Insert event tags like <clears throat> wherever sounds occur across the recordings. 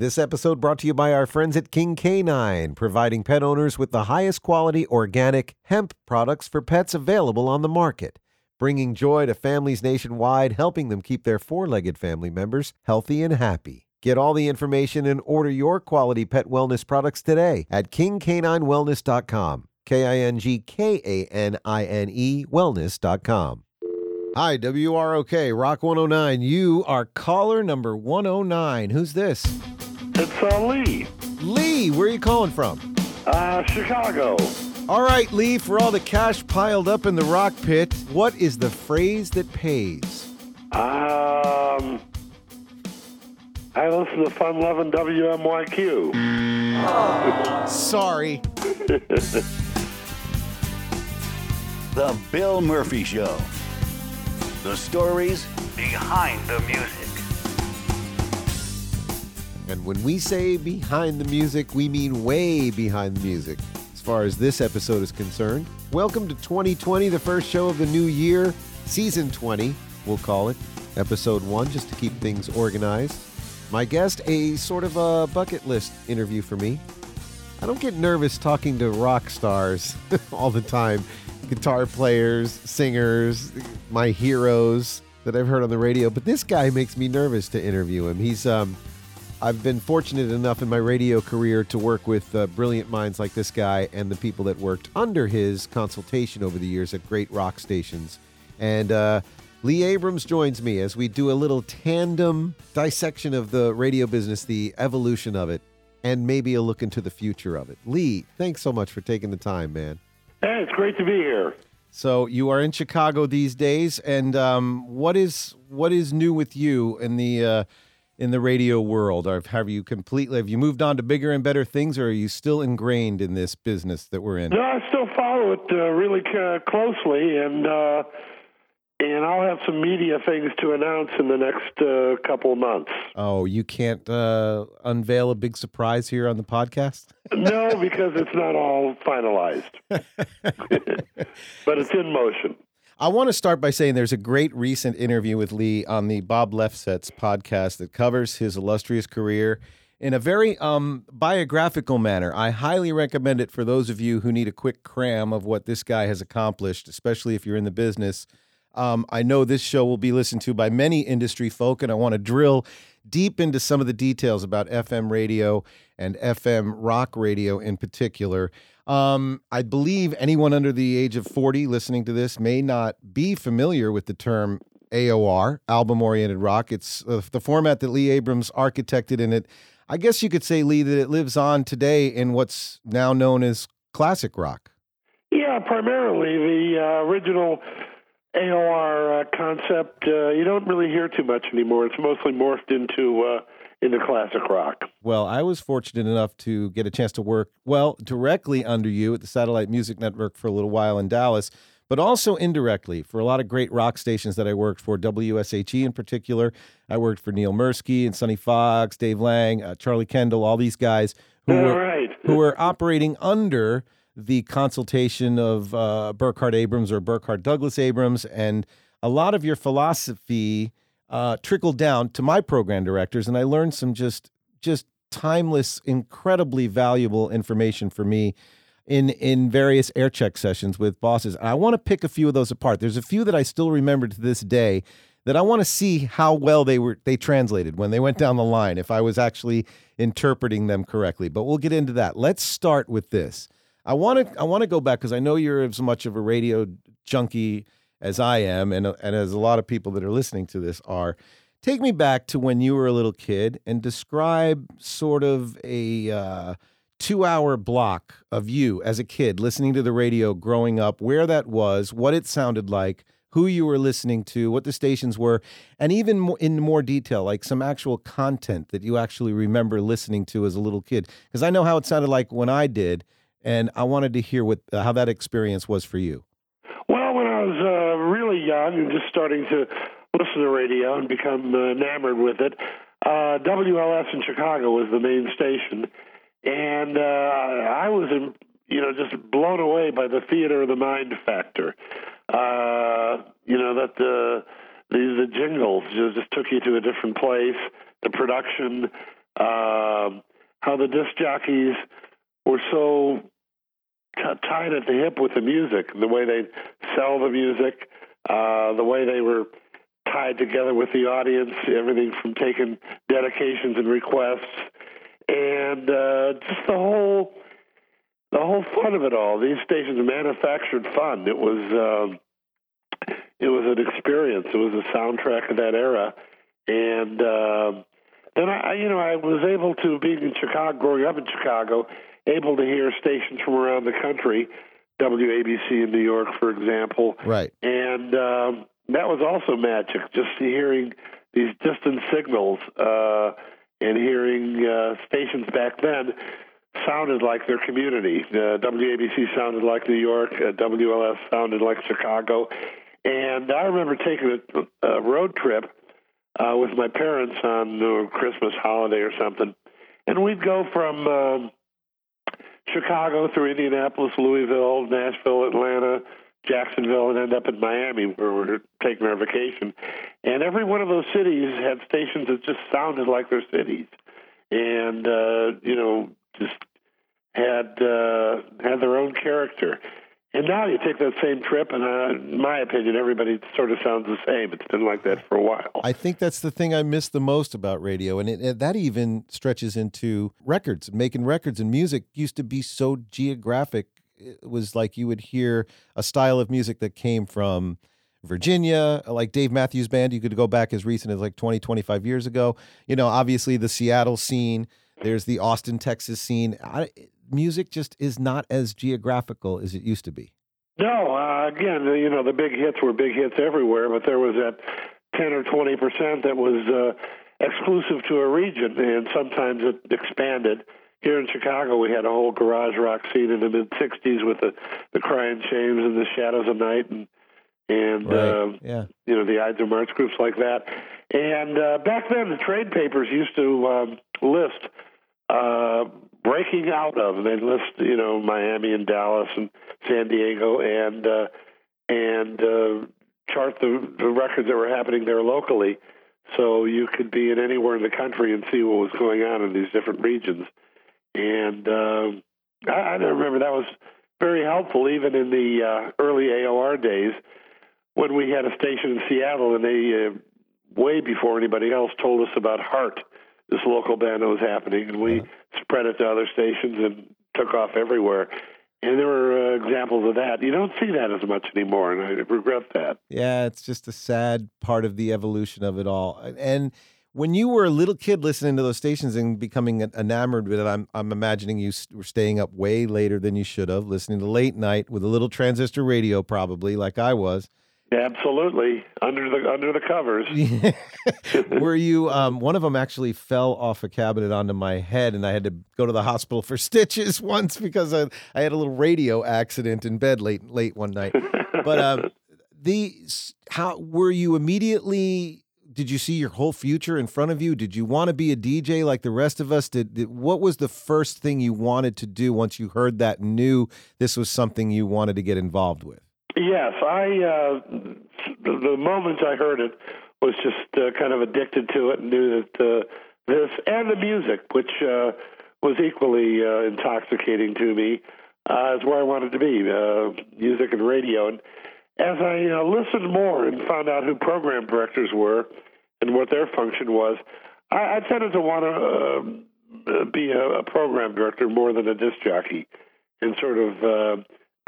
This episode brought to you by our friends at King Canine, providing pet owners with the highest quality organic hemp products for pets available on the market, bringing joy to families nationwide, helping them keep their four legged family members healthy and happy. Get all the information and order your quality pet wellness products today at kingcaninewellness.com. K I N G K A N I N E wellness.com. Hi, WROK, Rock 109. You are caller number 109. Who's this? It's uh, Lee, Lee, where are you calling from? uh, Chicago. All right, Lee, for all the cash piled up in the rock pit, what is the phrase that pays? Um, I listen to Fun Loving WMYQ. <laughs> Sorry. <laughs> The Bill Murphy Show. The stories behind the music. And when we say behind the music, we mean way behind the music. As far as this episode is concerned, welcome to 2020, the first show of the new year, season 20, we'll call it, episode one, just to keep things organized. My guest, a sort of a bucket list interview for me. I don't get nervous talking to rock stars <laughs> all the time guitar players, singers, my heroes that I've heard on the radio, but this guy makes me nervous to interview him. He's um I've been fortunate enough in my radio career to work with uh, brilliant minds like this guy and the people that worked under his consultation over the years at great rock stations. And uh, Lee Abrams joins me as we do a little tandem dissection of the radio business, the evolution of it, and maybe a look into the future of it. Lee, thanks so much for taking the time, man. Hey, it's great to be here. So you are in Chicago these days, and um, what is what is new with you in the uh, in the radio world? Or have you completely have you moved on to bigger and better things, or are you still ingrained in this business that we're in? No, I still follow it uh, really uh, closely, and uh, and I'll have some media things to announce in the next uh, couple months. Oh, you can't uh, unveil a big surprise here on the podcast. <laughs> No, because it's not all finalized, <laughs> <laughs> but it's in motion. I want to start by saying there's a great recent interview with Lee on the Bob Lefsetz podcast that covers his illustrious career in a very um, biographical manner. I highly recommend it for those of you who need a quick cram of what this guy has accomplished, especially if you're in the business. Um, I know this show will be listened to by many industry folk, and I want to drill deep into some of the details about FM radio and FM rock radio in particular. Um, I believe anyone under the age of 40 listening to this may not be familiar with the term AOR, album oriented rock. It's uh, the format that Lee Abrams architected in it. I guess you could say, Lee, that it lives on today in what's now known as classic rock. Yeah, primarily the uh, original AOR uh, concept. Uh, you don't really hear too much anymore. It's mostly morphed into uh, into classic rock. Well, I was fortunate enough to get a chance to work, well, directly under you at the Satellite Music Network for a little while in Dallas, but also indirectly for a lot of great rock stations that I worked for, WSHE in particular. I worked for Neil Mursky and Sonny Fox, Dave Lang, uh, Charlie Kendall, all these guys who All were, right. who were operating under the consultation of uh, Burkhart Abrams or Burkhart Douglas Abrams. And a lot of your philosophy uh, trickled down to my program directors, and I learned some just just timeless, incredibly valuable information for me in in various air check sessions with bosses. And I want to pick a few of those apart. There's a few that I still remember to this day that I want to see how well they were they translated when they went down the line if I was actually interpreting them correctly. But we'll get into that. Let's start with this. I want to I want to go back because I know you're as much of a radio junkie as I am, and and as a lot of people that are listening to this are. Take me back to when you were a little kid and describe sort of a uh, two hour block of you as a kid listening to the radio growing up, where that was, what it sounded like, who you were listening to, what the stations were, and even in more detail, like some actual content that you actually remember listening to as a little kid. Because I know how it sounded like when I did, and I wanted to hear what uh, how that experience was for you. Well, when I was uh, really young and just starting to listen to radio and become uh, enamored with it, uh, WLS in Chicago was the main station, and uh, I was, you know, just blown away by the theater of the mind factor. Uh, you know that the the, the jingles just, just took you to a different place. The production, uh, how the disc jockeys were so t- tied at the hip with the music, the way they sell the music, uh, the way they were tied together with the audience, everything from taking dedications and requests, and uh, just the whole the whole fun of it all. These stations manufactured fun. It was um, it was an experience. It was a soundtrack of that era, and uh, then I, you know, I was able to being in Chicago, growing up in Chicago, able to hear stations from around the country, WABC in New York, for example, Right. and um, that was also magic. Just hearing these distant signals uh, and hearing uh, stations back then sounded like their community. Uh, WABC sounded like New York. Uh, WLS sounded like Chicago. And I remember taking a, a road trip uh, with my parents on uh, Christmas holiday or something, and we'd go from um Chicago through Indianapolis, Louisville, Nashville, Atlanta, Jacksonville, and end up in Miami where we were taking our vacation. And every one of those cities had stations that just sounded like their cities, and uh, you know, just had uh, had their own character. And now you take that same trip, and uh, in my opinion, everybody sort of sounds the same. It's been like that for a while. I think that's the thing I miss the most about radio, and it, that even stretches into records. Making records and music used to be so geographic. It was like you would hear a style of music that came from Virginia, like Dave Matthews Band. You could go back as recent as like 20, 25 years ago. You know, obviously the Seattle scene. There's the Austin, Texas scene. I, music just is not as geographical as it used to be. No, uh, again, you know, the big hits were big hits everywhere, but there was that 10 or 20 percent that was uh, exclusive to a region, and sometimes it expanded. Here in Chicago, we had a whole garage rock scene in the mid 60s with the, the Crying Shames and the Shadows of Night and and uh, yeah. you know the Ides of March groups like that. And uh, back then, the trade papers used to um, list uh, breaking out of, and they'd list you know Miami and Dallas and San Diego, and uh, and uh, chart the, the records that were happening there locally, so you could be in anywhere in the country and see what was going on in these different regions. And um I, I remember that was very helpful, even in the uh, early AOR days when we had a station in Seattle, and they uh, way before anybody else told us about Heart, this local band that was happening, and we spread it to other stations and took off everywhere. And there were uh, examples of that. You don't see that as much anymore, and I regret that. Yeah, it's just a sad part of the evolution of it all. And when you were a little kid listening to those stations and becoming enamored with it, I'm I'm imagining you were staying up way later than you should have, listening to late night with a little transistor radio, probably like I was. Absolutely, under the under the covers. <laughs> were you? Um, one of them actually fell off a cabinet onto my head, and I had to go to the hospital for <laughs> stitches once because I, I had a little radio accident in bed late late one night. But um, <laughs> the how were you immediately? Did you see your whole future in front of you? Did you want to be a DJ like the rest of us? Did, did what was the first thing you wanted to do once you heard that and knew this was something you wanted to get involved with? Yes, I. Uh, the, the moment I heard it, was just uh, kind of addicted to it and knew that uh, this and the music, which uh, was equally uh, intoxicating to me, uh, is where I wanted to be. Uh, music and radio, and as I uh, listened more and found out who program directors were and what their function was, I, I tended to want to uh, be a, a program director more than a disc jockey, and sort of. Uh,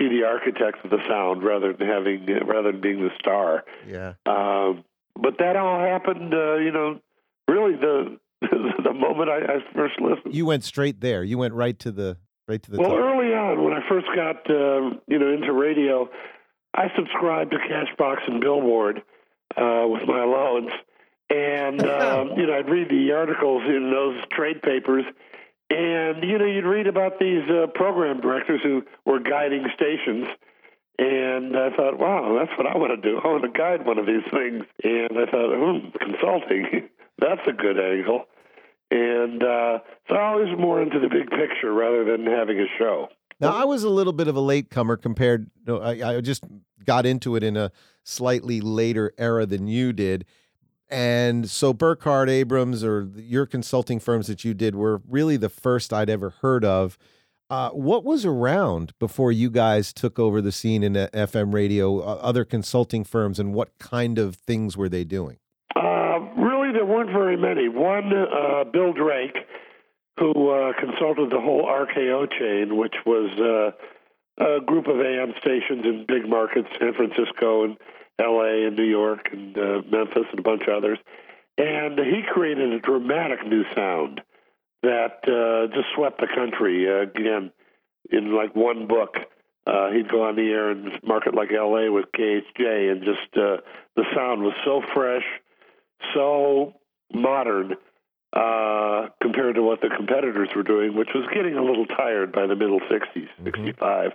be the architect of the sound rather than having rather than being the star. Yeah. Um, but that all happened, uh, you know, really the <laughs> the moment I, I first listened. You went straight there. You went right to the right to the well, top. early on, when I first got uh, you know into radio, I subscribed to Cashbox and Billboard uh, with my allowance, and <laughs> um, you know I'd read the articles in those trade papers, and you know you'd read about these uh, program directors who were guiding stations. And I thought, wow, that's what I want to do. I want to guide one of these things. And I thought, hmm, consulting, <laughs> that's a good angle. And uh, so I was more into the big picture rather than having a show. Now, I was a little bit of a latecomer compared. No, I, I just got into it in a slightly later era than you did, And so Burkhart Abrams or your consulting firms that you did were really the first I'd ever heard of. Uh, what was around before you guys took over the scene in FM radio, uh, other consulting firms, and what kind of things were they doing? Uh, really, there weren't very many. One, uh, Bill Drake, who uh, consulted the whole RKO chain, which was uh, a group of AM stations in big markets, San Francisco and LA and New York and uh, Memphis and a bunch of others. And he created a dramatic new sound that uh, just swept the country. Uh, again, in like one book, uh, he'd go on the air and market like L.A. with KHJ, and just uh, the sound was so fresh, so modern uh, compared to what the competitors were doing, which was getting a little tired by the middle '60s, mm-hmm. '65,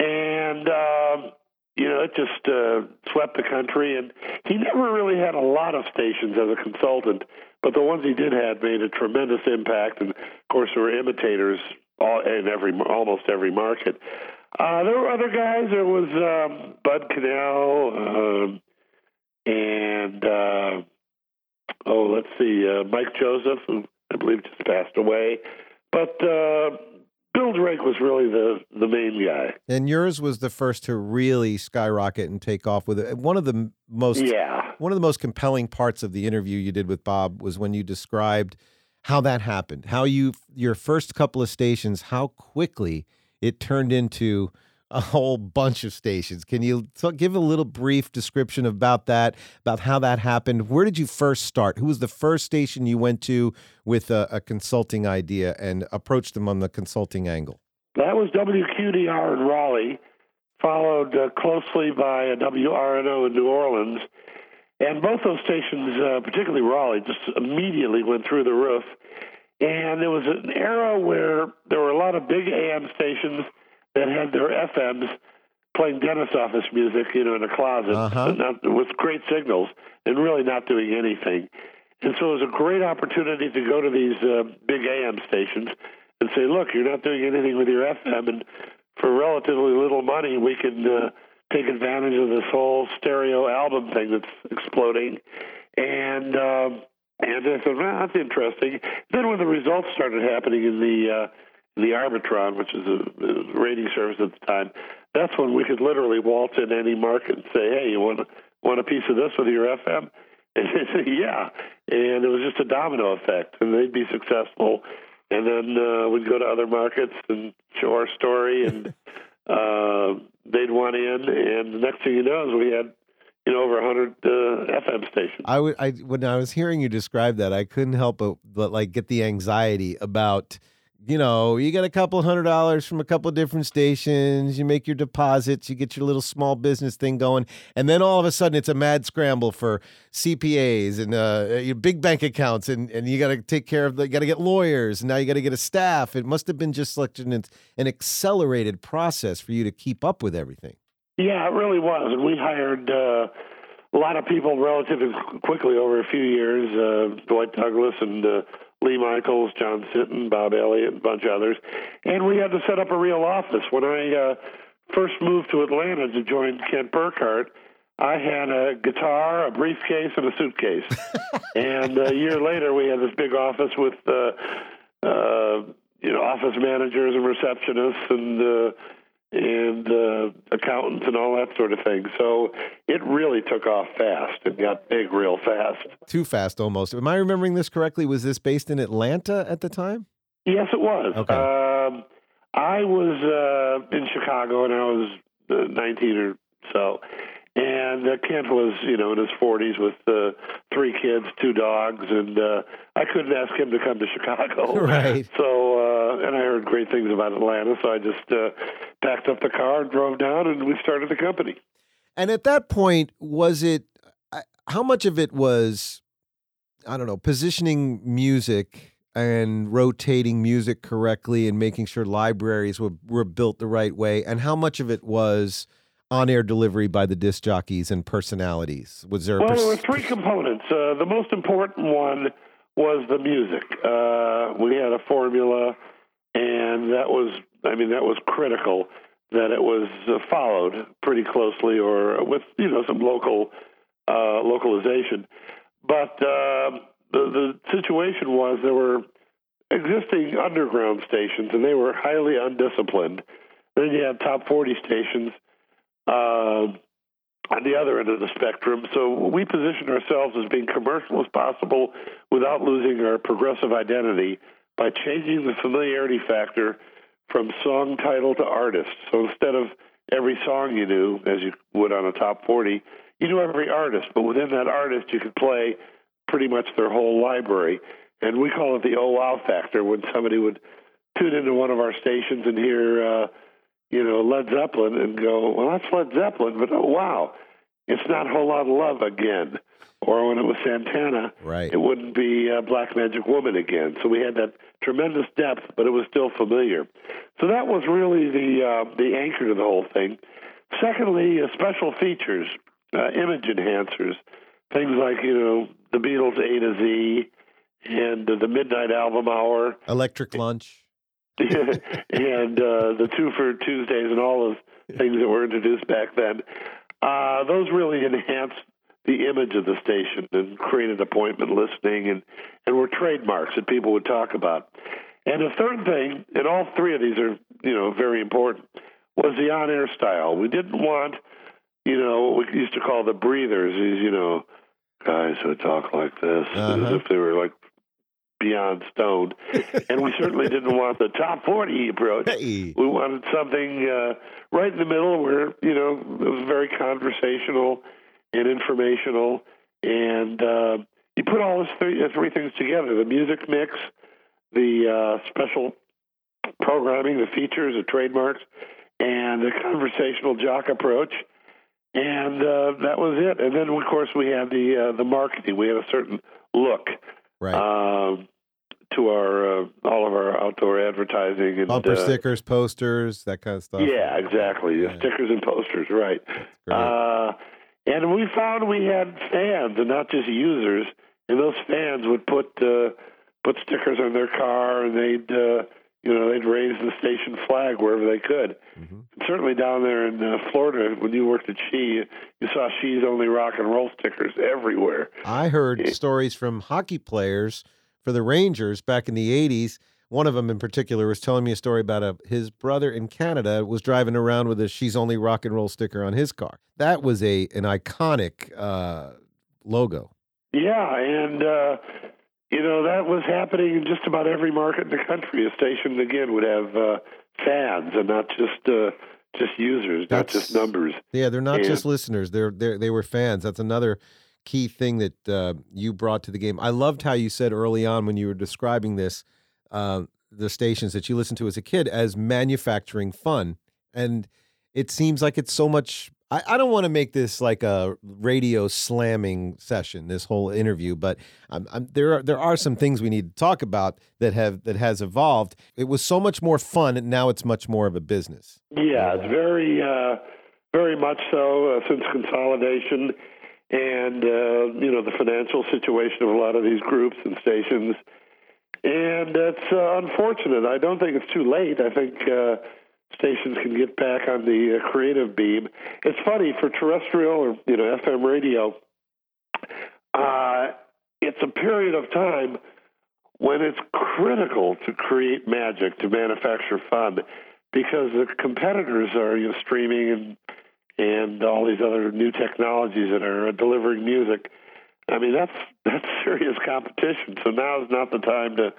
and. Um, you know, it just uh, swept the country, and he never really had a lot of stations as a consultant but the ones he did have made a tremendous impact, and of course there were imitators all, in every almost every market. Uh, there were other guys. There was um, Bud Cannell um, and uh, oh, let's see, uh, Mike Joseph, who I believe just passed away. But uh, Bill Drake was really the the main guy. And yours was the first to really skyrocket and take off with it. One of the most yeah. One of the most compelling parts of the interview you did with Bob was when you described how that happened. How you your first couple of stations, how quickly it turned into a whole bunch of stations. Can you t- give a little brief description about that, about how that happened? Where did you first start? Who was the first station you went to with a, a consulting idea and approached them on the consulting angle? That was WQDR in Raleigh, followed uh, closely by a WRNO in New Orleans. And both those stations, uh, particularly Raleigh, just immediately went through the roof. And there was an era where there were a lot of big AM stations that had their FMs playing dentist office music, you know, in a closet uh-huh. not, with great signals and really not doing anything. And so it was a great opportunity to go to these uh, big AM stations and say, look, you're not doing anything with your FM, and for relatively little money, we can uh, take advantage of this whole stereo album thing that's exploding. And um, and I said, well, that's interesting. Then when the results started happening in the uh, the Arbitron, which is a, a rating service at the time, that's when we could literally waltz in any market and say, "Hey, you want want a piece of this with your FM?" And they say, "Yeah," and it was just a domino effect, and they'd be successful. And then uh, we'd go to other markets and show our story, and <laughs> uh, they'd want in. And the next thing you know is we had you know, over 100 uh, FM stations. I would, I when I was hearing you describe that, I couldn't help but, but like get the anxiety about you know, you get a couple hundred dollars from a couple of different stations, you make your deposits, you get your little small business thing going, and then all of a sudden it's a mad scramble for CPAs and uh, your big bank accounts, and, and you got to take care of, you got to get lawyers, and now you got to get a staff. It must have been just like an, an accelerated process for you to keep up with everything. Yeah, it really was. We hired uh, a lot of people relatively quickly over a few years uh, Dwight Douglas and uh, Lee Michaels, John Sinton, Bob Elliott, and a bunch of others. And we had to set up a real office. When I uh, first moved to Atlanta to join Kent Burkhart, I had a guitar, a briefcase, and a suitcase. <laughs> and a year later, we had this big office with, uh, uh, you know, office managers and receptionists and uh, and uh, accountants and all that sort of thing. So it really took off fast and got big real fast. Too fast almost. Am I remembering this correctly? Was this based in Atlanta at the time? Yes, it was. Okay. Um, I was uh, in Chicago and I was uh, 19 or so. And uh, Kent was, you know, in his 40s with uh, three kids, two dogs, and uh, I couldn't ask him to come to Chicago. <laughs> Right. So, uh, heard great things about Atlanta, so I just uh, packed up the car and drove down, and we started the company. And at that point, was it how much of it was, I don't know, positioning music and rotating music correctly and making sure libraries were, were built the right way, and how much of it was on-air delivery by the disc jockeys and personalities? Was there? Well, pers- there were three components. Uh, the most important one was the music. Uh, we had a formula, and that was, I mean, that was critical that it was followed pretty closely, or with you know some local uh, localization. But uh, the the situation was there were existing underground stations, and they were highly undisciplined. Then you had top 40 stations uh, on the other end of the spectrum. So we positioned ourselves as being commercial as possible without losing our progressive identity by changing the familiarity factor from song title to artist. So instead of every song you knew, as you would on a top 40, you knew every artist, but within that artist, you could play pretty much their whole library. And we call it the oh wow factor when somebody would tune into one of our stations and hear, uh, you know, Led Zeppelin and go, well, that's Led Zeppelin, but oh wow, it's not a whole lot of love again. Or when it was Santana, Right. it wouldn't be uh, Black Magic Woman again. So we had that tremendous depth, but it was still familiar. So that was really the uh, the anchor to the whole thing. Secondly, uh, special features, uh, image enhancers, things like you know the Beatles A to Z and uh, the Midnight Album Hour Electric lunch. <laughs> and uh, the two for Tuesdays and all those things that were introduced back then. Uh, those really enhanced the image of the station and created appointment listening and, and were trademarks that people would talk about. And the third thing, and all three of these are, you know, very important, was the on-air style. We didn't want, you know, what we used to call the breathers, these, you know, guys who talk like this, Uh-huh. as if they were like beyond stoned. <laughs> and we certainly didn't want the top 40 approach. Hey. We wanted something uh, right in the middle where, you know, it was very conversational and informational. And uh, you put all those three, uh, three things together the music mix, the uh, special programming, the features, the trademarks, and the conversational jock approach. And uh, that was it. And then, of course, we had the uh, the marketing. We had a certain look Right. um, to our uh, all of our outdoor advertising and Bumper uh, stickers, posters, that kind of stuff. Yeah, exactly. Yeah. Stickers and posters, right? Great. Uh, and we found we had fans and not just users, and those fans would put uh, put stickers on their car, and they'd uh, you know they'd raise the station flag wherever they could. Mhm. Certainly down there in uh, Florida, when you worked at She, you saw She's only rock and roll stickers everywhere. I heard stories from hockey players for the Rangers back in the 80s. One of them in particular was telling me a story about a, his brother in Canada was driving around with a She's Only Rock and Roll sticker on his car. That was a an iconic uh, logo. Yeah, and uh, you know that was happening in just about every market in the country. A station again would have uh, fans and not just uh, just users, not just numbers. Yeah, they're not Yeah. just listeners. They're they they were fans. That's another key thing that uh, you brought to the game. I loved how you said early on when you were describing this, uh, the stations that you listened to as a kid as manufacturing fun, and it seems like it's so much. I, I don't want to make this like a radio slamming session, this whole interview, but I'm, I'm, there are there are some things we need to talk about that have that has evolved. It was so much more fun, and now it's much more of a business. Yeah, it's very, uh, very much so uh, since consolidation and uh, you know the financial situation of a lot of these groups and stations, and it's uh, unfortunate. I don't think it's too late. I think uh, stations can get back on the uh, creative beam. It's funny for terrestrial or you know FM radio. Uh, it's a period of time when it's critical to create magic, to manufacture fun, because the competitors are you know, streaming and and all these other new technologies that are delivering music. I mean, that's that's <laughs> serious competition. So now is not the time to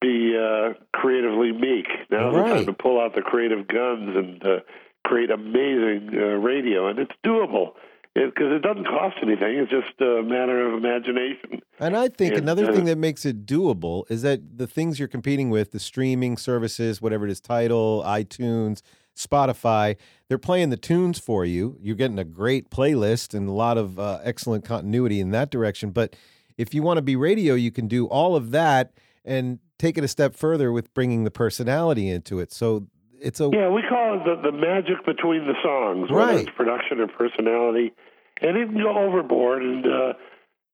be uh, creatively meek. Now is the Right. time to pull out the creative guns and uh, create amazing uh, radio, and it's doable because it, doesn't cost anything. It's just a matter of imagination. And I think And, another uh, thing that makes it doable is that the things you're competing with, the streaming services, whatever it is, Tidal, iTunes, Spotify, they're playing the tunes for you. You're getting a great playlist and a lot of uh, excellent continuity in that direction. But if you want to be radio, you can do all of that and take it a step further with bringing the personality into it. So it's a Yeah, we call it the, the magic between the songs, whether Right. it's production or personality, and it can go overboard. And uh,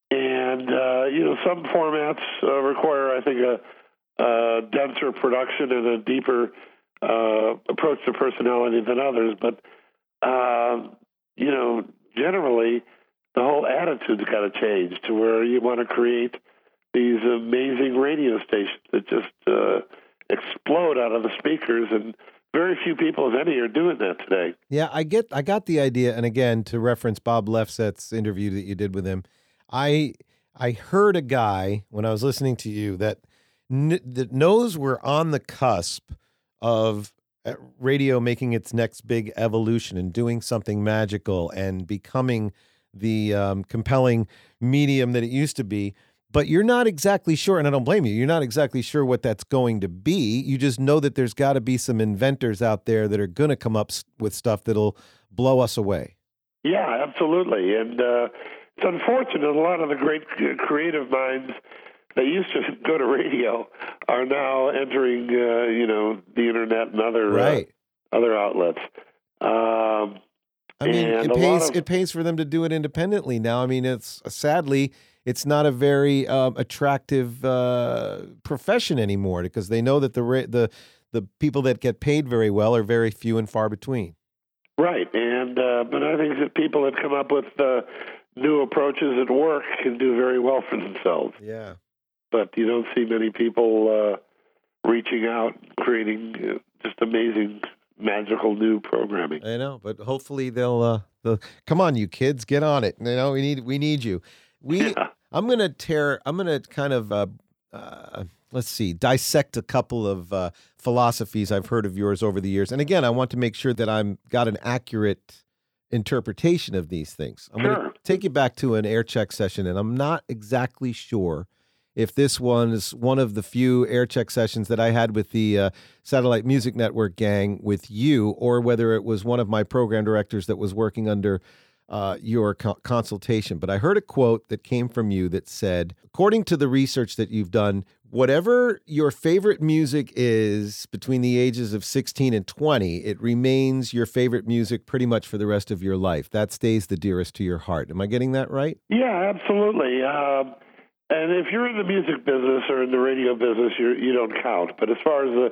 and uh, you know, some formats uh, require, I think, a, a denser production and a deeper uh, approach to personality than others. But uh, you know, generally, the whole attitude's got to change to where you want to create these amazing radio stations that just uh, explode out of the speakers and very few people, if any, are doing that today. Yeah, I get, I got the idea. And again, to reference Bob Lefsetz's interview that you did with him, I, I heard a guy when I was listening to you that that knows we're on the cusp of uh, radio making its next big evolution and doing something magical and becoming the um, compelling medium that it used to be but you're not exactly sure, and I don't blame you. You're not exactly sure what that's going to be. You just know that there's got to be some inventors out there that are going to come up with stuff that'll blow us away. Yeah, absolutely. And uh, it's unfortunate a lot of the great creative minds that used to go to radio are now entering, uh, you know, the internet and other uh, right. uh, other outlets. Um, I mean, it pays of, it pays for them to do it independently now. I mean, it's sadly it's not a very um, attractive uh, profession anymore because they know that the the the people that get paid very well are very few and far between. Right, and uh, but I think that people that come up with uh, new approaches at work can do very well for themselves. Yeah, but you don't see many people uh, reaching out, creating uh, just amazing magical new programming. I know, but hopefully they'll uh they'll come on you kids, get on it. You know, we need we need you. We yeah. I'm going to tear, I'm to kind of, uh, uh, let's see, dissect a couple of uh, philosophies I've heard of yours over the years. And again, I want to make sure that I'm got an accurate interpretation of these things. I'm sure. going to take you back to an air check session, and I'm not exactly sure if this was one of the few air check sessions that I had with the uh, Satellite Music Network gang with you, or whether it was one of my program directors that was working under uh, your co- consultation, but I heard a quote that came from you that said, according to the research that you've done, whatever your favorite music is between the ages of 16 and 20, it remains your favorite music pretty much for the rest of your life. That stays the dearest to your heart. Am I getting that right? Yeah, absolutely. Um, and if you're in the music business or in the radio business, you you don't count. But as far as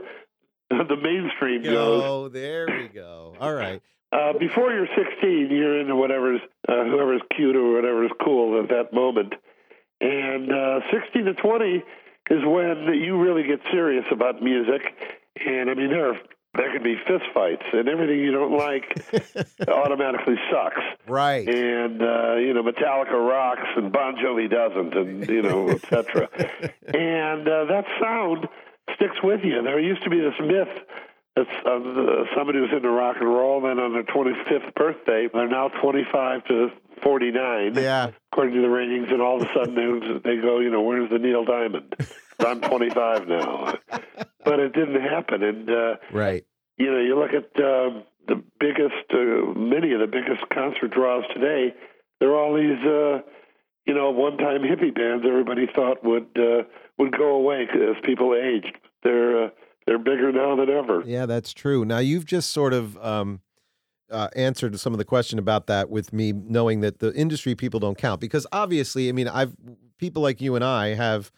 the <laughs> the mainstream goes, oh, there we go. All right. Uh, before you're 16, you're into whatever's uh, whoever's cute or whatever's cool at that moment. And uh, 16 to 20 is when you really get serious about music. And I mean, there are, there can be fistfights and everything you don't like <laughs> automatically sucks. Right. And uh, you know, Metallica rocks, and Bon Jovi doesn't, and you know, etc. <laughs> and uh, that sound sticks with you. There used to be this myth it's uh, somebody who's into rock and roll. Then on their 25th birthday, they're now 25 to 49. Yeah. According to the ratings, and all of a sudden they, they go, you know, where's the Neil Diamond? I'm 25 now. But it didn't happen. And uh, right. You know, you look at uh, the biggest, uh, many of the biggest concert draws today. They're all these, uh, you know, one-time hippie bands. Everybody thought would uh, would go away as people aged. They're uh, they're bigger now than ever. Yeah, that's true. Now you've just sort of um, uh, answered some of the question about that with me knowing that the industry people don't count because obviously, I mean, I've people like you and I have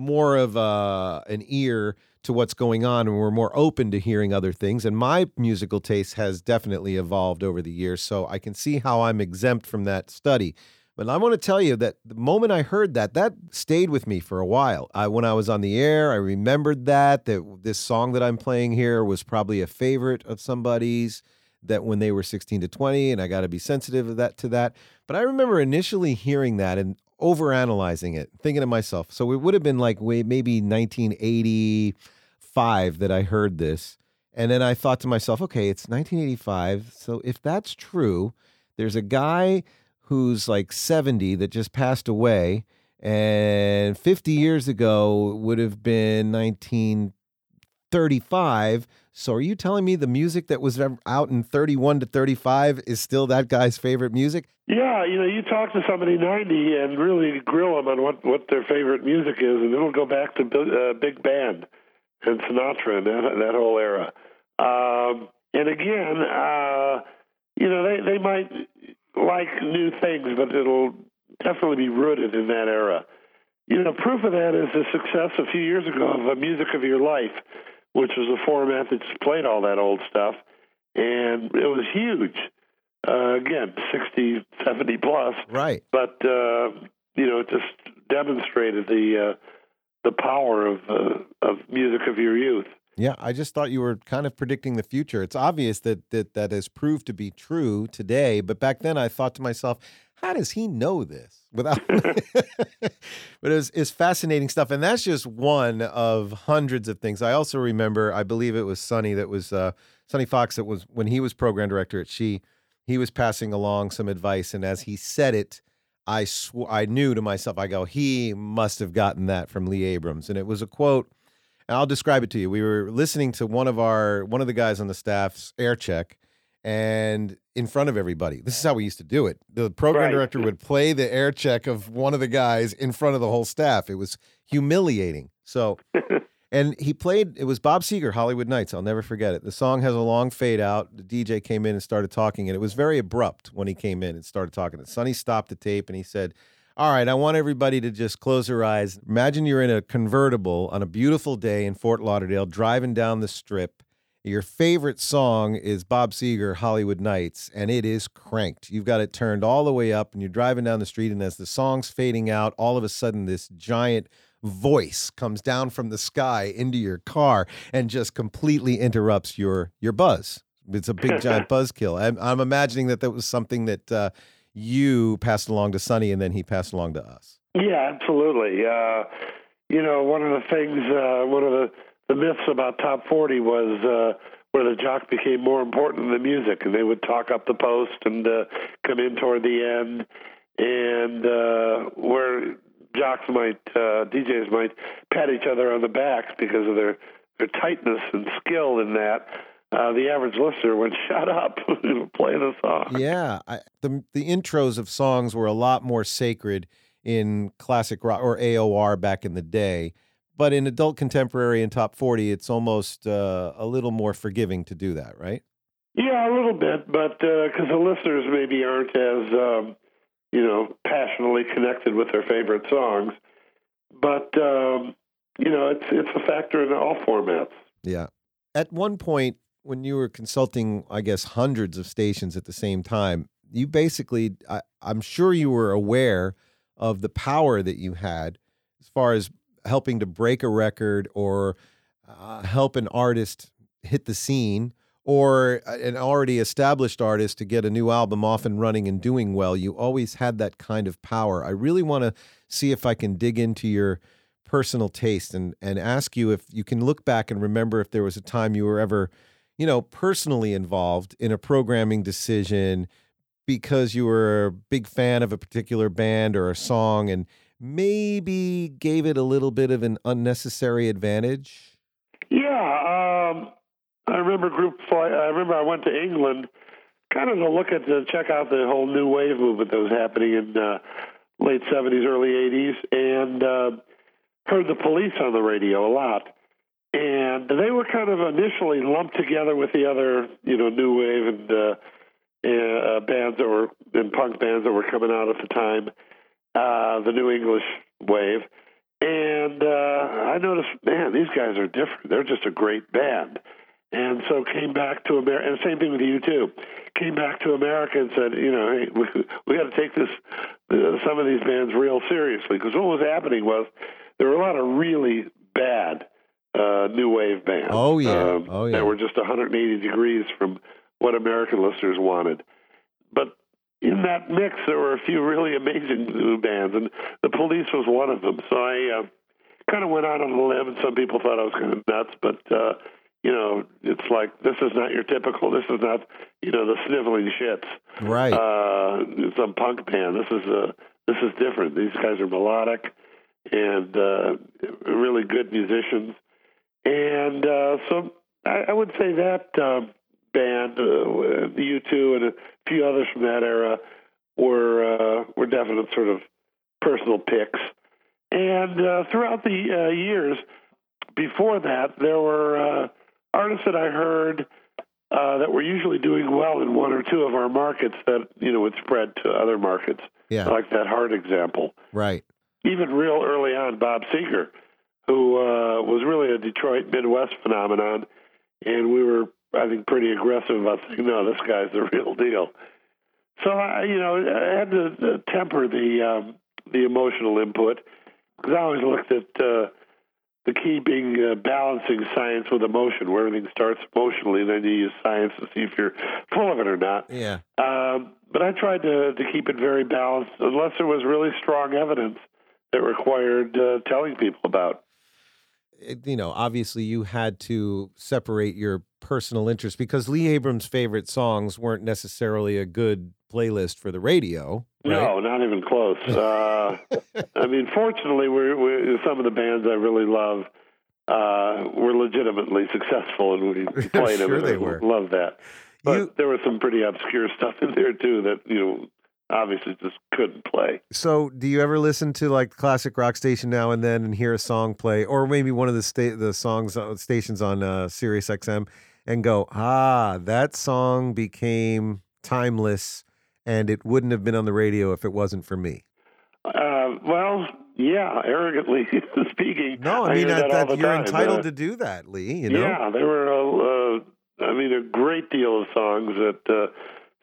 more of a, uh, an ear to what's going on and we're more open to hearing other things and my musical taste has definitely evolved over the years so i can see how i'm exempt from that study but I want to tell you that the moment I heard that, that stayed with me for a while. I, when I was on the air, I remembered that that this song that I'm playing here was probably a favorite of somebody's that when they were 16 to 20, and I got to be sensitive to that to that. But I remember initially hearing that and overanalyzing it, thinking to myself, so it would have been like maybe 1985 that I heard this. And then I thought to myself, okay, it's 1985. So if that's true, there's a guy who's like 70 that just passed away and 50 years ago would have been 1935 so are you telling me the music that was out in 31 to 35 is still that guy's favorite music? Yeah you know you talk to somebody 90 and really grill them on what what their favorite music is and it'll go back to uh, big band and sinatra and that, that whole era. Um, and again uh, you know they they might like new things, but it'll definitely be rooted in that era. You know, proof of that is the success a few years ago of a Music of Your Life, which was a format that played all that old stuff, and it was huge. uh, again, 60, 70 plus. Right. But uh, you know, it just demonstrated the uh, the power of uh, of music of your youth. Yeah, I just thought you were kind of predicting the future. It's obvious that that that has proved to be true today, but back then I thought to myself, how does he know this without <laughs> <laughs> but it was, it's fascinating stuff and that's just one of hundreds of things. I also remember i believe it was sonny that was uh, sonny fox that was when he was program director at she he was passing along some advice and as he said it i sw- i knew to myself i go he must have gotten that from lee abrams. And it was a quote and i'll describe it to you. We were listening to one of our one of the guys on the staff's air check and in front of everybody. This is how we used to do it. The program Right. director would play the air check of one of the guys in front of the whole staff. It was humiliating. So, <laughs> and he played, it was Bob Seger, Hollywood Nights. I'll never forget it. The song has a long fade out. The DJ came in and started talking, and it was very abrupt when he came in and started talking. And Sonny stopped the tape and he said, all right, I want everybody to just close their eyes. Imagine you're in a convertible on a beautiful day in Fort Lauderdale, driving down the strip. Your favorite song is Bob Seger, Hollywood Nights, and it is cranked. You've got it turned all the way up, and you're driving down the street, and as the song's fading out, all of a sudden, this giant voice comes down from the sky into your car and just completely interrupts your your buzz. It's a big giant <laughs> buzzkill. I'm, I'm imagining that that was something that uh, you passed along to Sonny, and then he passed along to us. Yeah, absolutely. Uh, you know, one of the things, uh, one of the, the myths about top 40 was uh, where the jock became more important than the music, and they would talk up the post and uh, come in toward the end, and uh, where jocks might, uh, DJs might pat each other on the backs because of their, their tightness and skill in that. Uh, the average listener would <laughs> shut up <laughs> and play the song. Yeah, I, the the intros of songs were a lot more sacred in classic rock or AOR back in the day, but in adult contemporary and top forty, it's almost uh, a little more forgiving to do that, right? Yeah, a little bit, but because the listeners maybe aren't as um, you know passionately connected with their favorite songs, but um, you know it's it's a factor in all formats. Yeah. At one point, when you were consulting, I guess hundreds of stations at the same time, you basically, I, I'm sure you were aware of the power that you had as far as helping to break a record or uh, help an artist hit the scene or an already established artist to get a new album off and running and doing well. You always had that kind of power. I really want to see if I can dig into your personal taste and and ask you if you can look back and remember if there was a time you were ever, you know, personally involved in a programming decision because you were a big fan of a particular band or a song and maybe gave it a little bit of an unnecessary advantage. Yeah, um, I remember group. Flight, I remember I went to England, kind of to look at the check out the whole new wave movement that was happening in uh, late seventies, early eighties, and uh, heard the Police on the radio a lot. And they were kind of initially lumped together with the other, you know, new wave and uh, uh, bands that were and punk bands that were coming out at the time, uh, the new English wave. And uh, I noticed, man, these guys are different. They're just a great band. And so came back to America, and same thing with U2. Came back to America and said, you know, hey, we we got to take this uh, some of these bands real seriously because what was happening was there were a lot of really bad uh, new wave bands. Oh, yeah. um, Oh, yeah. That were just 180 degrees from what American listeners wanted. But in that mix, there were a few really amazing new bands, and the Police was one of them. So I uh, kind of went out on a limb, and some people thought I was kind of nuts, but. Uh, you know, it's like this is not your typical. This is not, you know, the sniveling shits. Right. Uh, some punk band. This is uh, this is different. These guys are melodic and uh, really good musicians. And uh, so I, I would say that uh, band, uh, the U2 and a few others from that era, were uh, were definite sort of personal picks. And uh, throughout the uh, years before that, there were uh, artists that I heard uh, that were usually doing well in one or two of our markets that you know would spread to other markets, yeah. like that Heart example. right. Even real early on, Bob Seger, who uh, was really a Detroit Midwest phenomenon, and we were, I think, pretty aggressive about saying, no, this guy's the real deal. So I, you know, I had to uh, temper the um, the emotional input because I always looked at uh, the key being uh, balancing science with emotion, where everything starts emotionally, and then you use science to see if you're full of it or not. Yeah. Um, but I tried to to keep it very balanced, unless there was really strong evidence that required uh, telling people about. It- you know, obviously you had to separate your personal interest because Lee Abrams' favorite songs weren't necessarily a good playlist for the radio. Right? No, not even close. <laughs> Uh, I mean, fortunately, we're, we're some of the bands I really love uh, were legitimately successful, and we <laughs> played them. Sure and they were. Love that. But You- there was some pretty obscure stuff in there too that you know obviously just couldn't play. So, do you ever listen to like classic rock station now and then and hear a song play, or maybe one of the sta- the songs uh, stations on uh, Sirius XM, and go, ah, that song became timeless, and it wouldn't have been on the radio if it wasn't for me. Uh, well, yeah, arrogantly <laughs> speaking. No, I mean hear that, that that you're time. entitled Uh, to do that, Lee. You know, Yeah, there were, a, uh, I mean, a great deal of songs that uh,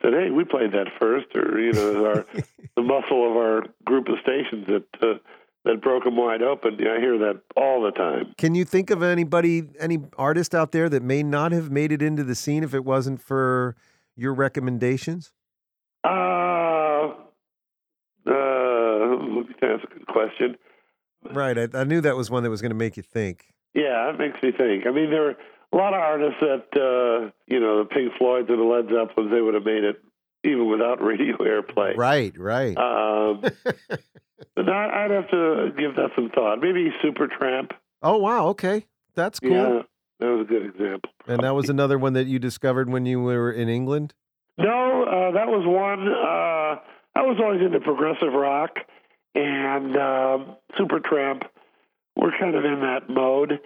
said, "Hey, we played that first, or you know, our <laughs> the muscle of our group of stations that uh, that broke them wide open. Yeah, I hear that all the time. Can you think of anybody, any artist out there that may not have made it into the scene if it wasn't for your recommendations? Uh, uh, that's a good question. Right. I, I knew that was one that was going to make you think. Yeah, it makes me think. I mean, there are a lot of artists that, uh, you know, the Pink Floyds and the Led Zeppelins, they would have made it even without <laughs> radio airplay. Right, right. Um, <laughs> but I, I'd have to give that some thought. Maybe Supertramp. oh, wow. Okay. That's cool. Yeah, that was a good example. And that was another one that you discovered when you were in England? No, uh, that was one. Uh, I was always into progressive rock, and um, Supertramp were kind of in that mode,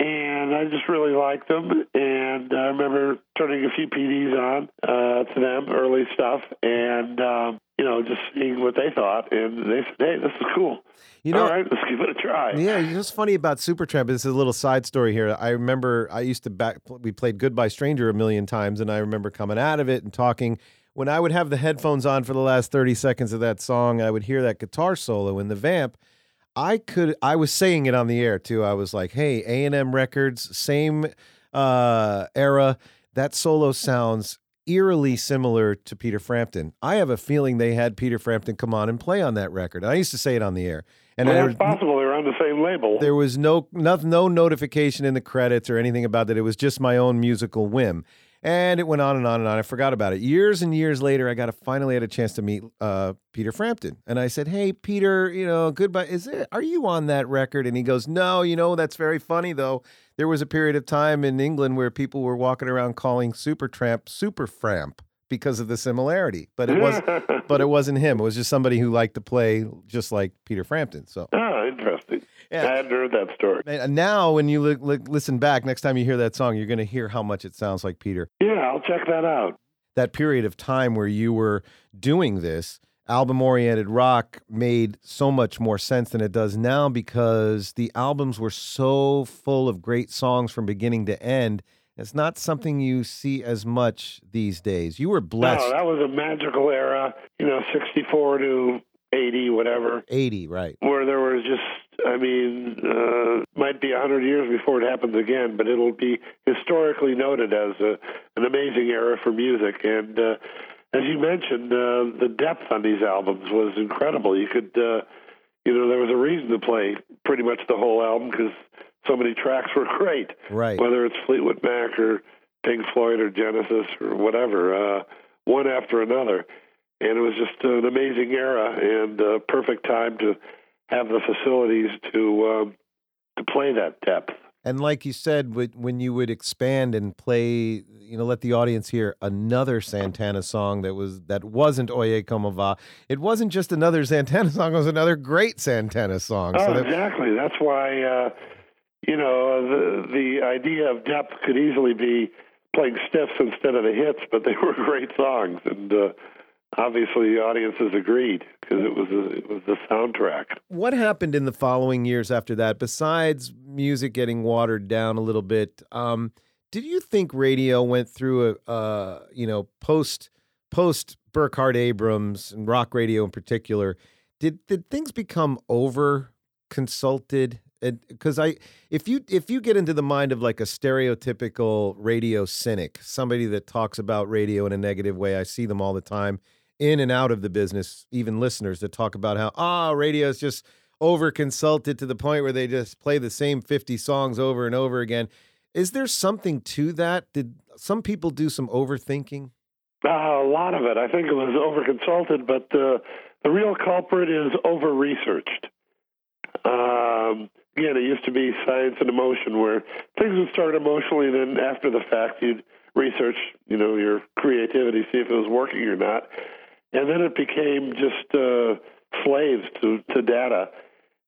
and I just really liked them. And I remember turning a few PDs on uh, to them, early stuff, and um, you know, just seeing what they thought, and they said, "Hey, this is cool. You know, All right, let's give it a try." Yeah, you know what's funny about Supertramp? This is a little side story here. I remember I used to back. We played Goodbye Stranger a million times, and I remember coming out of it and talking. When I would have the headphones on for the last thirty seconds of that song, I would hear that guitar solo in the vamp. I could. I was saying it on the air too. I was like, "Hey, A and M Records, same uh, era. That solo sounds." Eerily similar to Peter Frampton. I have a feeling they had Peter Frampton come on and play on that record. I used to say it on the air, and well, was- possible. They were on the same label. there was no, no no notification in the credits or anything about that. It was just my own musical whim, and it went on and on and on. I forgot about it. Years and years later, I got to finally had a chance to meet uh, Peter Frampton, and I said, "Hey, Peter, you know, goodbye. Is it? Are you on that record?" And he goes, "No. You know, that's very funny though. There was a period of time in England where people were walking around calling Supertramp Super Framp." Because of the similarity, but it was, <laughs> but it wasn't him. It was just somebody who liked to play just like Peter Frampton. So oh, interesting. Yeah. I hadn't heard that story. and now, when you look, look, listen back, next time you hear that song, you're going to hear how much it sounds like Peter. Yeah, I'll check that out. That period of time where you were doing this, album oriented rock made so much more sense than it does now because the albums were so full of great songs from beginning to end. It's not something you see as much these days. You were blessed. No, that was a magical era, you know, 64 to 80, whatever, 80, right. where there was just, I mean, uh, might be 100 years before it happens again, but it'll be historically noted as a, an amazing era for music. And uh, as you mentioned, uh, the depth on these albums was incredible. You could, uh, you know, there was a reason to play pretty much the whole album because so many tracks were <laughs> great Right. whether it's Fleetwood Mac or Pink Floyd or Genesis or whatever, uh, one after another. And it was just an amazing era and a perfect time to have the facilities to um, to play that depth. And like you said, when you would expand and play, you know, let the audience hear another Santana song that was that wasn't Oye Como Va. It wasn't just another <laughs> Santana song; it was another great Santana song. Oh, so that, exactly. That's why uh, you know the the idea of depth could easily be playing stiffs instead of the hits, but they <laughs> were great songs, and uh, obviously the audiences agreed because it was a, it was the soundtrack. what happened in the following years after that? Besides music getting watered down a little bit, um, did you think radio went through a, you know, post post Burkhart Abrams and rock radio in particular, did did things become over consulted? Because I, if you if you get into the mind of like a stereotypical radio cynic, somebody that talks about radio in a negative way, I see them all the time in and out of the business. Even listeners that talk about how ah, radio is just over consulted to the point where they just play the same fifty songs over and over again. Is there something to that? Did some people do some overthinking? Uh, a lot of it. I think it was over consulted, but uh, the real culprit is over researched. Um, again, it used to be science and emotion, where things would start emotionally, and then after the fact, you'd research, you know, your creativity, see if it was working or not, and then it became just uh, slaves to to data.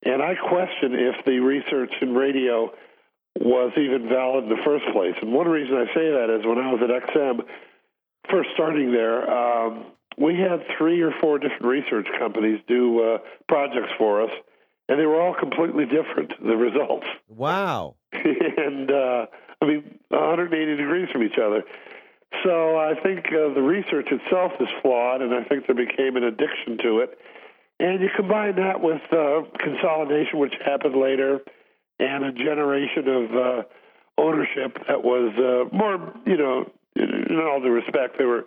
And I question if the research in radio was even valid in the first place. And one reason I say that is when I was at XM, first starting there, um, we had three or four different research companies do uh, projects for us, and they were all completely different. The results. Wow. <laughs> and uh, I mean, 180 degrees from each other. So I think uh, the research itself is flawed, and I think there became an addiction to it. And you combine that with uh, consolidation, which happened later, and a generation of uh, ownership that was uh, more, you know, in all due respect, they were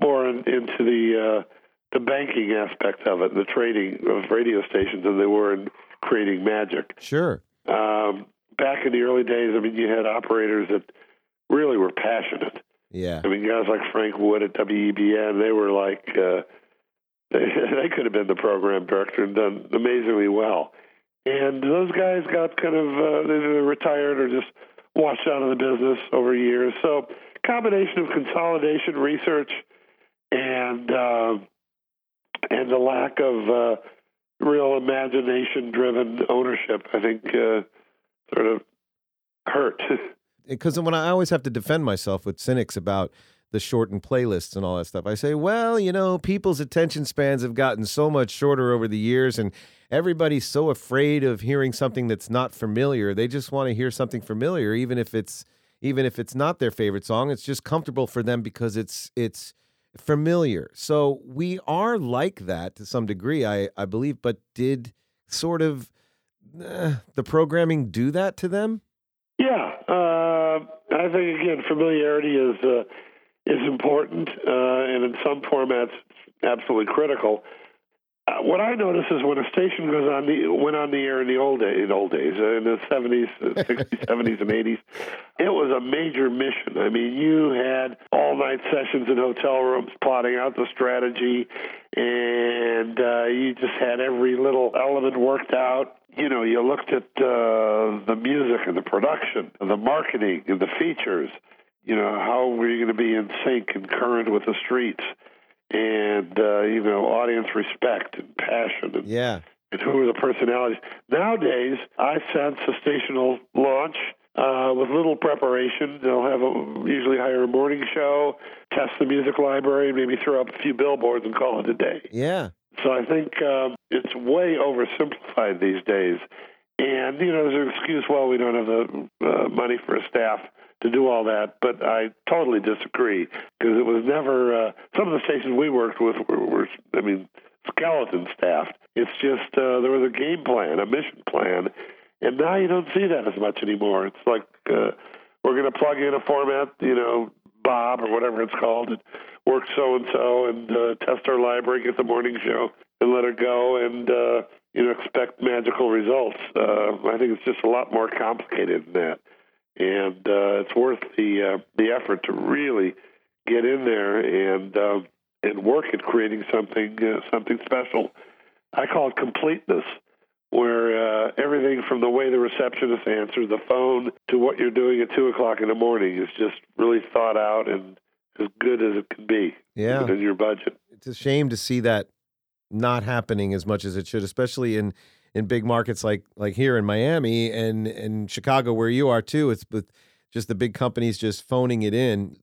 more in, into the uh, the banking aspect of it, the trading of radio stations, than they were in creating magic. Sure. Um, back in the early days, I mean, you had operators that really were passionate. Yeah. I mean, guys like Frank Wood at WEBN, they were like, uh, <laughs> they, they could have been the program director and done amazingly well. And those guys got kind of, uh, they either retired or just washed out of the business over years. So combination of consolidation, research, and uh, and the lack of uh, real imagination-driven ownership, I think, uh, sort of hurt. <laughs> Because when I always have to defend myself with cynics about the shortened playlists and all that stuff, I say, well, you know, people's attention spans have gotten so much shorter over the years, and everybody's so afraid of hearing something that's not familiar. They just want to hear something familiar, even if it's even if it's not their favorite song it's just comfortable for them because it's it's familiar. So we are like that to some degree i i believe but did sort of uh, the programming do that to them? Yeah uh, i think again familiarity is uh, is important uh, and in some formats absolutely critical uh, what I notice is when a station goes on the went on the air in the old day, in old days, uh, in the seventies, uh, <laughs> sixties, seventies, and eighties, it was a major mission. I mean, you had all night sessions in hotel rooms plotting out the strategy, and uh, you just had every little element worked out. You know, you looked at uh, the music and the production, and the marketing and the features. You know, how were you going to be in sync and current with the streets? And uh, you know audience respect and passion and, yeah. and who are the personalities. Nowadays i sense a station will launch uh, with little preparation. They'll have a usually hire a morning show test the music library maybe throw up a few billboards and call it a day. Yeah. So i think um, it's way oversimplified these days. And you know there's an excuse well we don't have the uh, money for a staff to do all that, but I totally disagree because it was never. Uh, some of the stations we worked with were, were I mean, skeleton staffed. It's just uh, there was a game plan, a mission plan, and now you don't see that as much anymore. It's like uh, we're going to plug in a format, you know, Bob or whatever it's called, and work so and so, and test our library, get the morning show, and let it go, and uh, you know, expect magical results. Uh, I think it's just a lot more complicated than that and uh, it's worth the uh, the effort to really get in there and uh, and work at creating something uh, something special. I call it completeness, where uh, everything from the way the receptionist answers the phone to what you're doing at two o'clock in the morning is just really thought out and as good as it can be. Yeah, within your budget. It's a shame to see that not happening as much as it should, especially in in big markets like like here in Miami and and Chicago where you are too. It's with just the big companies just phoning it in.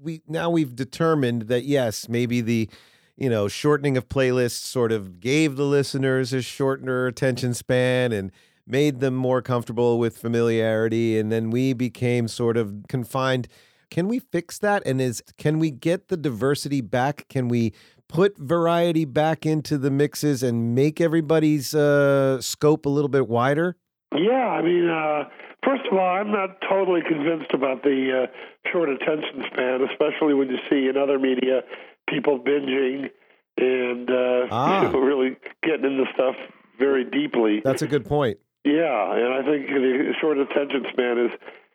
We now we've determined that yes, maybe the you know shortening of playlists sort of gave the listeners a shorter attention span and made them more comfortable with familiarity and then we became sort of confined Can we fix that? And is can we get the diversity back? Can we put variety back into the mixes and make everybody's uh, scope a little bit wider? Yeah, I mean, uh, first of all, I'm not totally convinced about the uh, short attention span, especially when you see in other media people binging and uh, <laughs> Ah. you know, really getting into stuff very deeply. That's a good point. Yeah, and I think the short attention span is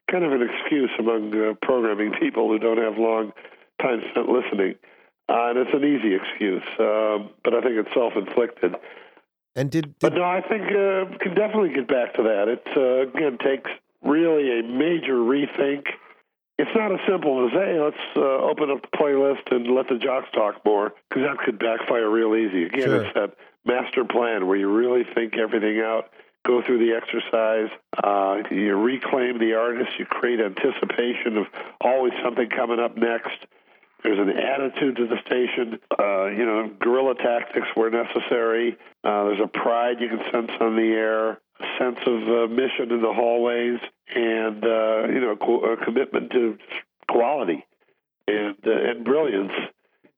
kind of an excuse among uh, programming people who don't have long time spent listening. Uh, and it's an easy excuse, um, but I think it's self-inflicted. And did, But no, I think uh, can definitely get back to that. It uh, again takes really a major rethink. It's not as simple as hey, let's uh, open up the playlist and let the jocks talk more because that could backfire real easy. Again, Sure. it's that master plan where you really think everything out, go through the exercise, uh, you reclaim the artist, you create anticipation of always something coming up next. There's an attitude to the station. Uh, you know, guerrilla tactics where necessary. Uh, there's a pride you can sense on the air, a sense of uh, mission in the hallways, and uh, you know, co- a commitment to quality and uh, and brilliance.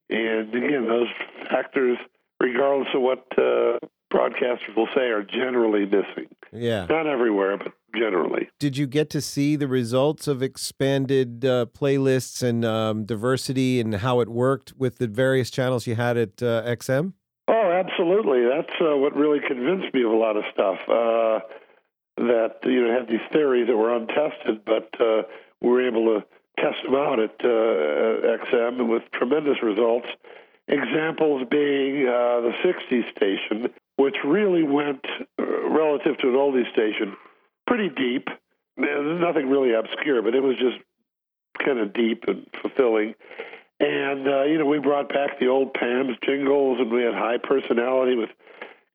And again, those factors, regardless of what uh, broadcasters will say, are generally missing. yeah. Not everywhere, but generally. Did you get to see the results of expanded uh, playlists and um, diversity and how it worked with the various channels you had at uh, XM? Oh, absolutely. That's uh, what really convinced me of a lot of stuff. Uh, that you know had these theories that were untested, but uh, we were able to test them out at uh, XM and with tremendous results. Examples being uh, the '60s station, which really went uh, relative to an oldie station pretty deep. There's nothing really obscure, but it was just kind of deep and fulfilling. And uh, you know, we brought back the old PAMS jingles, and we had high personality with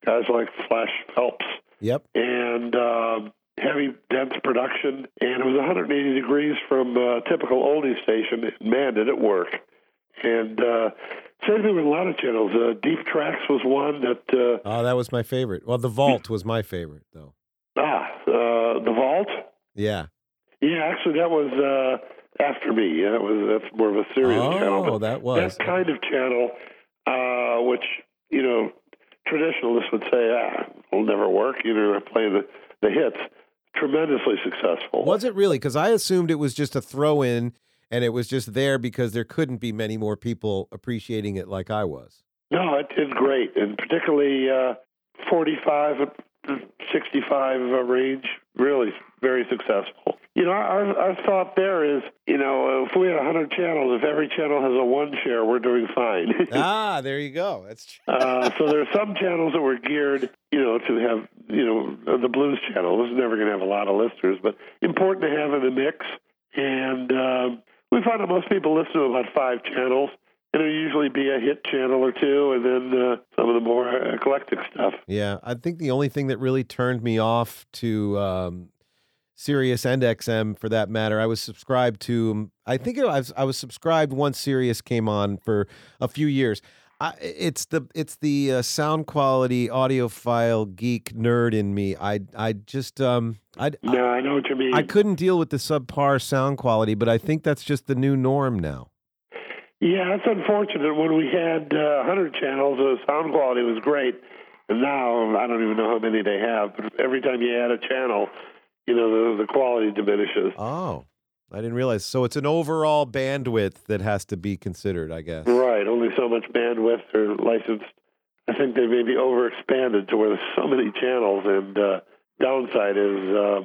guys like Flash Phelps Yep. and um, heavy, dense production. And it was 180 degrees from a typical oldie station. And man, did it work! And uh, same thing with a lot of channels. Uh, Deep Tracks was one that uh, Oh, that was my favorite. Well, the Vault was my favorite, though. ah, uh, the Vault. Yeah. Yeah, actually, that was uh, after me. That was that's more of a Sirius channel. Oh, that was. that kind of channel, uh, which you know, traditionalists would say, ah, will never work. You know, playing the the hits, tremendously successful. Was it really? Because I assumed it was just a throw in and it was just there because there couldn't be many more people appreciating it like I was. No, it did great, and particularly uh, 45, uh, 65 uh, range, really very successful. You know, our our thought there is, you know, if we had 100 channels, if every channel has a one share, we're doing fine. <laughs> ah, there you go. That's true. Uh, so there are some channels that were geared, you know, to have, you know, the blues channel. This is never going to have a lot of listeners, but important to have in the mix. And um, we find that most people listen to about five channels. It'll usually be a hit channel or two, and then uh, some of the more eclectic stuff. Yeah, I think the only thing that really turned me off to um, Sirius and XM, for that matter, I was subscribed to. um, I think I was, I was subscribed once Sirius came on for a few years. I, it's the it's the uh, sound quality audiophile geek nerd in me. I I just um I No, I know what you mean. I couldn't deal with the subpar sound quality, but I think that's just the new norm now. Yeah, that's unfortunate. When we had uh, 100 channels, the sound quality was great. And now, I don't even know how many they have, but every time you add a channel, you know, the, the quality diminishes. Oh, I didn't realize. So it's an overall bandwidth that has to be considered, I guess. Right, only so much bandwidth or licensed. I think they may be overexpanded to where there's so many channels, and uh, downside is uh,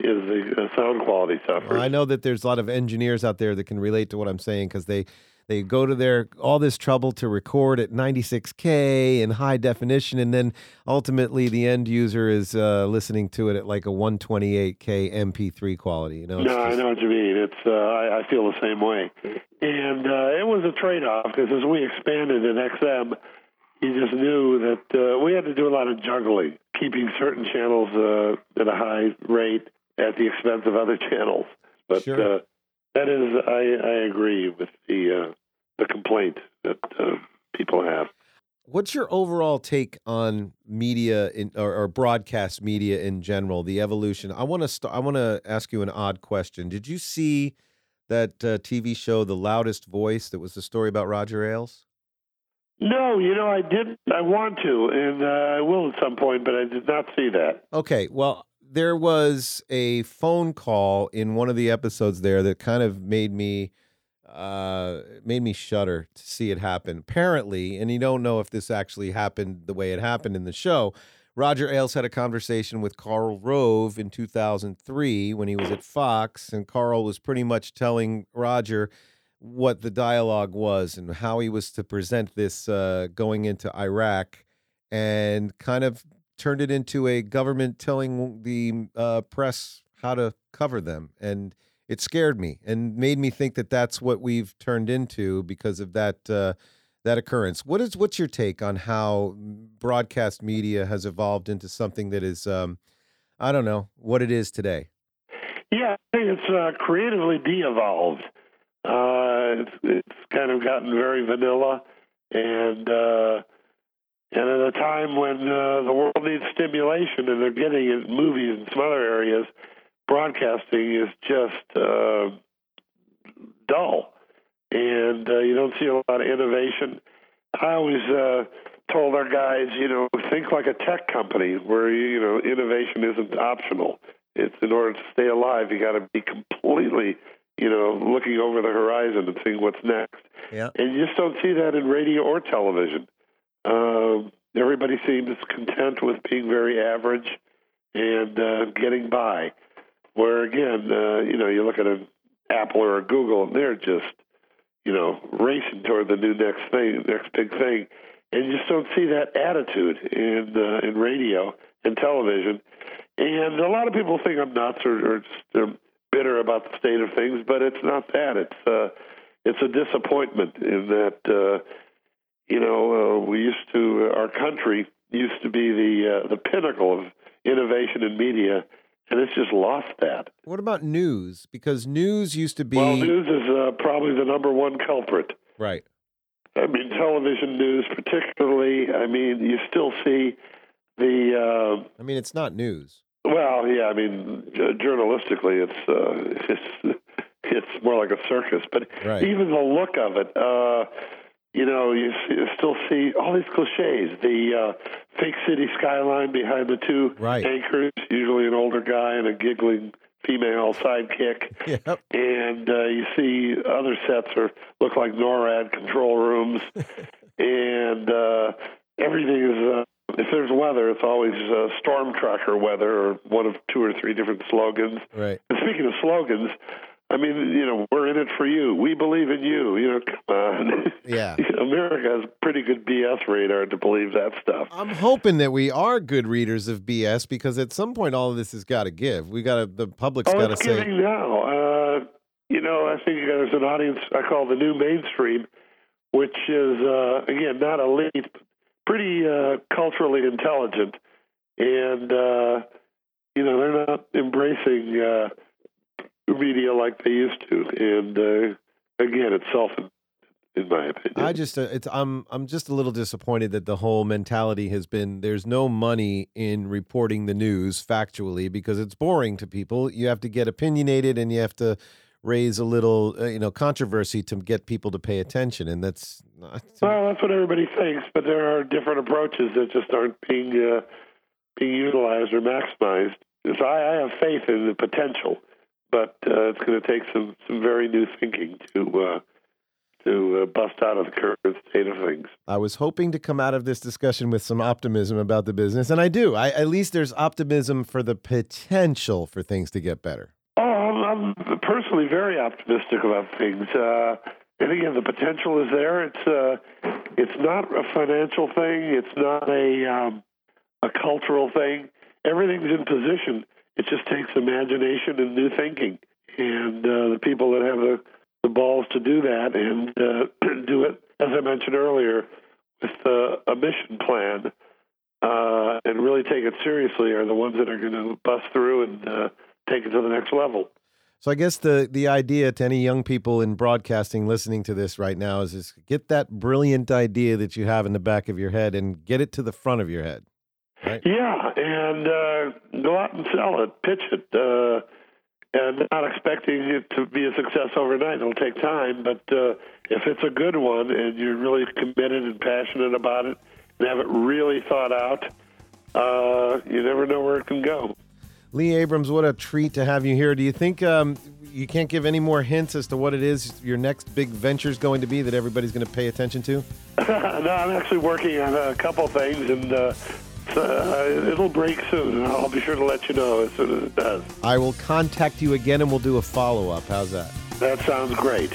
is the uh, sound quality suffers. Well, I know that there's a lot of engineers out there that can relate to what I'm saying because they they go to their all this trouble to record at 96k in high definition, and then ultimately the end user is uh, listening to it at like a 128k MP3 quality. You know, No, I know what you mean. It's uh, I, I feel the same way, and uh, it was a trade-off because as we expanded in XM, you just knew that uh, we had to do a lot of juggling, keeping certain channels uh, at a high rate at the expense of other <laughs> channels. But Sure. uh, that is, I, I agree with the uh, the complaint that uh, people have. What's your overall take on media in, or, or broadcast media in general, the evolution? I want to st- I want to ask you an odd question. Did you see that uh, TV show, The Loudest Voice, that was the story about Roger Ailes? No, you know, I didn't. I want to, and uh, I will at some point, but I did not see that. Okay, well, there was a phone call in one of the episodes there that kind of made me uh made me shudder to see it happen. Apparently, and you don't know if this actually happened the way it happened in the show. Roger Ailes had a conversation with Karl Rove in 2003 when he was at Fox, and Karl was pretty much telling Roger what the dialogue was and how he was to present this uh, going into Iraq, and kind of turned it into a government telling the uh, press how to cover them. And it scared me and made me think that that's what we've turned into because of that uh, that occurrence. What is what's your take on how broadcast media has evolved into something that is, um, I don't know, what it is today? Yeah, I think it's uh, creatively de-evolved. Uh, it's, it's kind of gotten very vanilla, and uh, and at a time when uh, the world needs stimulation, and they're getting it movies and some other areas, broadcasting is just uh, dull, and uh, you don't see a lot of innovation. I always uh, told our guys, you know, think like a tech company where you know innovation isn't optional. It's in order to stay alive, you got to be completely, you know, looking over the horizon and seeing what's next. Yeah. And you just don't see that in radio or television. Um, everybody seems content with being very average and uh, getting by. Where again, uh, you know, you look at an Apple or a Google, and they're just, you know, racing toward the new next thing, next big thing, and you just don't see that attitude in uh, in radio and television. And a lot of people think I'm nuts or, or they're bitter about the state of things, but it's not that. It's uh, it's a disappointment in that uh, you know uh, we used to our country used to be the uh, the pinnacle of innovation in media, and it's just lost that. What about news? Because news used to be Well, news is uh, probably the number one culprit. right. I mean, television news, particularly. I mean, you still see the. Uh, I mean, it's not news. well, yeah. I mean, journalistically, it's uh, <laughs> it's it's more like a circus. But Right. even the look of it, uh, you know, you, see, you still see all these cliches. The uh, fake city skyline behind the two Right. anchors, usually an older guy and a giggling female sidekick <laughs> Yep. and uh, you see other sets are look like NORAD control rooms, <laughs> and uh, everything is. Uh, if there's weather, it's always uh, storm tracker weather or one of two or three different slogans. Right. And speaking of slogans, I mean, you know, we're in it for you. We believe in you. You know, come on. Yeah. <laughs> America has pretty good BS radar to believe that stuff. I'm hoping that we are good readers of BS because at some point all of this has got to give. We got to the public's Oh, got to say giving now. Uh, you know, I think there's an audience I call the new mainstream, which is uh, again not elite, pretty uh, culturally intelligent, and uh, you know they're not embracing uh, media like they used to. And uh, again, it's self, in my opinion. I just uh, it's I'm I'm just a little disappointed that the whole mentality has been there's no money in reporting the news factually because it's boring to people. You have to get opinionated and you have to raise a little uh, you know controversy to get people to pay attention and that's not Well, that's what everybody thinks, but there are different approaches that just aren't being uh, being utilized or maximized. So I, I have faith in the potential, but uh, it's going to take some some very new thinking to uh, to uh, bust out of the current state of things. I was hoping to come out of this discussion with some optimism about the business and I do. I at least there's optimism for the potential for things to get better. Oh, I'm, I'm personally very optimistic about things. Uh, and again, the potential is there. It's uh, it's not a financial thing. It's not a um, a cultural thing. Everything's in position. It just takes imagination and new thinking, and uh, the people that have the, the balls to do that and uh, <clears throat> do it, as I mentioned earlier, with uh, a mission plan uh, and really take it seriously are the ones that are going to bust through and uh, take it to the next level. So I guess the the idea to any young people in broadcasting listening to this right now is, is get that brilliant idea that you have in the back of your head and get it to the front of your head. Right? Yeah, and uh, go out and sell it, pitch it. Uh, and not expecting it to be a success overnight. It'll take time, but uh, if it's a good one and you're really committed and passionate about it and have it really thought out, uh, you never know where it can go. Lee Abrams, what a treat to have you here. Do you think um, you can't give any more hints as to what it is your next big venture is going to be that everybody's going to pay attention to? <laughs> no, I'm actually working on a couple things, and uh, uh, it'll break soon, and I'll be sure to let you know as soon as it does. I will contact you again, and we'll do a follow up. How's that? That sounds great.